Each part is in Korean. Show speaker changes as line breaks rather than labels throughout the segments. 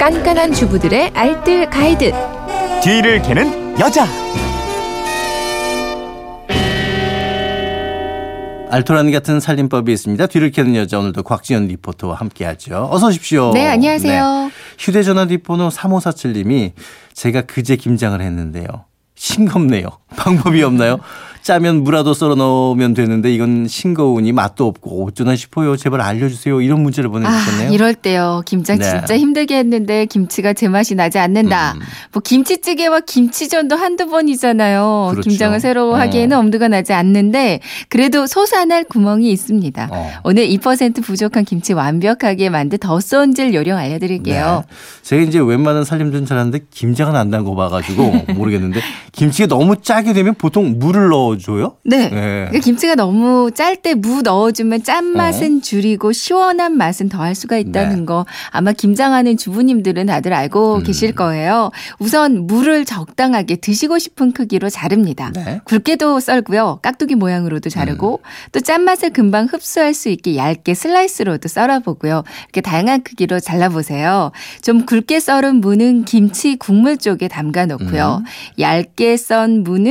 깐깐한 주부들의 알뜰 가이드.
뒤를 캐는 여자.
알토란 같은 살림법이 있습니다. 뒤를 캐는 여자 오늘도 곽지연 리포터와 함께하죠. 어서 오십시오.
네, 안녕하세요.
네. 휴대전화 뒷번호 3547님이 제가 그제 김장을 했는데요. 싱겁네요. 방법이 없나요? 짜면 무라도 썰어 넣으면 되는데 이건 싱거우니 맛도 없고 어쩌나 싶어요. 제발 알려주세요. 이런 문자를 보내주셨네요.
아, 이럴 때요. 김장
네.
진짜 힘들게 했는데 김치가 제맛이 나지 않는다.
음.
뭐 김치찌개와 김치전도 한두 번이잖아요.
그렇죠.
김장을 새로
어.
하기에는 엄두가 나지 않는데 그래도 솟아날 구멍이 있습니다.
어.
오늘 2% 부족한 김치 완벽하게 만든 더 썬질 요령 알려드릴게요.
네. 제가 이제 웬만한 살림들은 잘하는데 김장은 안 난 거 봐가지고 모르겠는데 김치가 너무 짜게 되면 보통 물을 넣어줘요?
네.
네.
그러니까 김치가 너무 짤 때 무 넣어주면 짠맛은 줄이고 시원한 맛은 더할 수가 있다는
어. 네.
거 아마 김장하는 주부님들은 다들 알고
음.
계실 거예요. 우선 물을 적당하게 드시고 싶은 크기로 자릅니다.
네.
굵게도 썰고요. 깍두기 모양으로도 자르고 또 짠맛을 금방 흡수할 수 있게 얇게 슬라이스로도 썰어보고요. 이렇게 다양한 크기로 잘라보세요. 좀 굵게 썰은 무는 김치 국물 쪽에 담가 놓고요. 얇게 썬 무는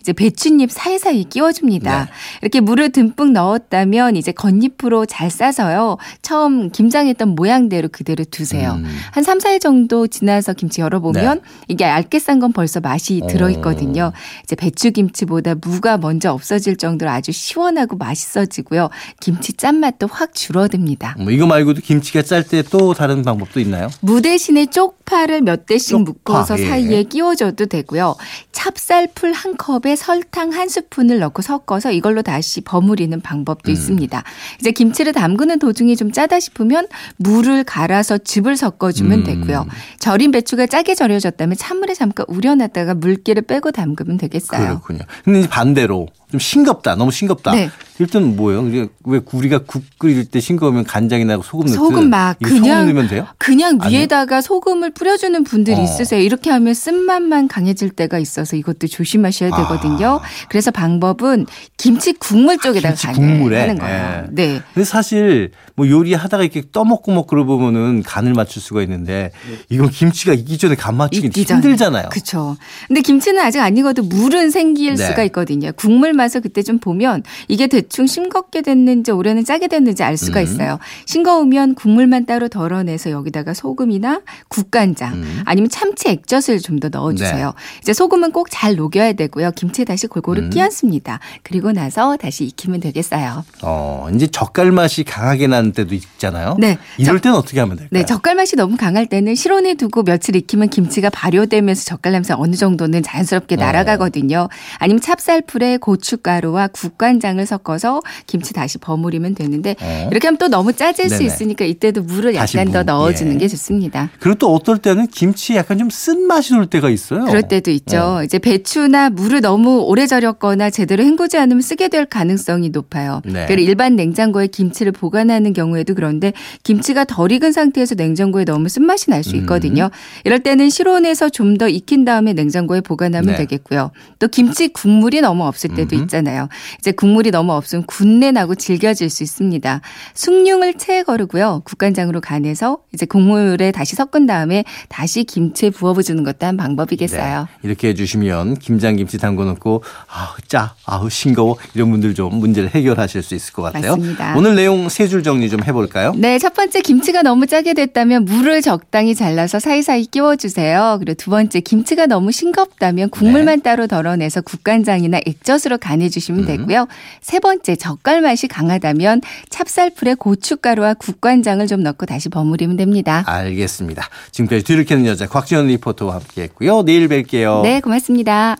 이제 배춧잎 사이사이 끼워줍니다.
네.
이렇게 물을 듬뿍 넣었다면 이제 겉잎으로 잘 싸서요. 처음 김장했던 모양대로 그대로 두세요.
음.
한 3, 4일 정도 지나서 김치 열어보면 이게 얇게 싼 건 벌써 맛이
네. 오.
들어있거든요. 이제 배추김치보다 무가 먼저 없어질 정도로 아주 시원하고 맛있어지고요. 김치 짠맛도 확 줄어듭니다.
뭐 이거 말고도 김치가 짤 때 또 다른 방법도 있나요?
무 대신에 쪽파를 몇 대씩
쪽파,
묶어서
예.
사이에 끼워줘도 되고요. 찹쌀풀 한 컵에 설탕 한 스푼을 넣고 섞어서 이걸로 다시 버무리는 방법도
음.
있습니다. 이제 김치를 담그는 도중에 좀 짜다 싶으면 물을 갈아서 즙을 섞어주면
음.
되고요. 절인 배추가 짜게 절여졌다면 찬물에 잠깐 우려놨다가 물기를 빼고 담그면 되겠어요.
그렇군요. 근데 반대로 좀 싱겁다. 너무 싱겁다.
네.
일단 뭐예요? 이게 왜 우리가 국 끓일 때 싱거우면 간장이나 소금 넣듯
소금 막
이거 소금
그냥
넣으면 돼요?
그냥
아니요?
위에다가 소금을 뿌려주는 분들이
어.
있으세요. 이렇게 하면 쓴맛만 강해질 때가 있어서 이것도 조심하셔야 되거든요. 그래서 방법은 김치 국물 쪽에다가
아. 김치
간을
국물에?
하는 거예요.
예.
네.
근데 사실 뭐 요리하다가 이렇게 떠먹고 먹 그러 보면은 간을 맞출 수가 있는데 이건 김치가 익기 전에 간 맞추기. 힘들잖아요.
그렇죠. 근데 김치는 아직 안 익어도 물은 생길
네.
수가 있거든요. 국물 맛을 그때 좀 보면 이게 대충 싱겁게 됐는지 올해는 짜게 됐는지 알 수가
음.
있어요. 싱거우면 국물만 따로 덜어내서 여기다가 소금이나 국간장
음.
아니면 참치 액젓을 좀 더 넣어주세요.
네.
이제 소금은 꼭 잘 녹여야 되고요. 김치에 다시 골고루
음.
끼얹습니다. 그리고 나서 다시 익히면 되겠어요.
어, 이제 젓갈 맛이 강하게 나는 때도 있잖아요.
네.
이럴 때는 어떻게 하면 될까요?
네, 젓갈 맛이 너무 강할 때는 실온에 두고 며칠 익히면 김치가 발효되면서 젓갈 냄새 어느 정도는 자연스럽게
어.
날아가거든요. 아니면 찹쌀풀에 고 춧가루와 국간장을 섞어서 김치 다시 버무리면 되는데
어.
이렇게 하면 또 너무 짜질 수
네네.
있으니까 이때도 물을 약간 더
무,
넣어주는
예.
게 좋습니다.
그리고 또 어떨 때는 김치에 약간 좀 쓴맛이 돌 때가 있어요.
그럴 때도 있죠.
어.
이제 배추나 물을 너무 오래 절였거나 제대로 헹구지 않으면 쓰게 될 가능성이 높아요.
네.
그리고 일반 냉장고에 김치를 보관하는 경우에도 그런데 김치가 덜 익은 상태에서 냉장고에 넣으면 쓴맛이 날 수 있거든요. 이럴 때는 실온에서 좀 더 익힌 다음에 냉장고에 보관하면
네.
되겠고요. 또 김치 국물이 너무 없을 때도. 있잖아요. 이제 국물이 너무 없으면 군내 나고 질겨질 수 있습니다. 숭늉을 채 거르고요. 국간장으로 간해서 이제 국물에 다시 섞은 다음에 다시 김치에 부어주는 것도 한 방법이겠어요.
네. 이렇게 해주시면 김장 김치 담궈 놓고 아우 짜, 아우 싱거워 이런 분들 좀 문제를 해결하실 수 있을 것 같아요.
맞습니다.
오늘 내용 세 줄 정리 좀 해볼까요?
네, 첫 번째 김치가 너무 짜게 됐다면 물을 적당히 잘라서 사이사이 끼워주세요. 그리고 두 번째 김치가 너무 싱겁다면 국물만
네.
따로 덜어내서 국간장이나 액젓으로 간 해주시면
음.
되고요. 세 번째 젓갈 맛이 강하다면 찹쌀풀에 고춧가루와 국간장을 좀 넣고 다시 버무리면 됩니다.
알겠습니다. 지금까지 뒤를 캐는 여자 곽지연 리포터와 함께했고요. 내일 뵐게요.
네, 고맙습니다.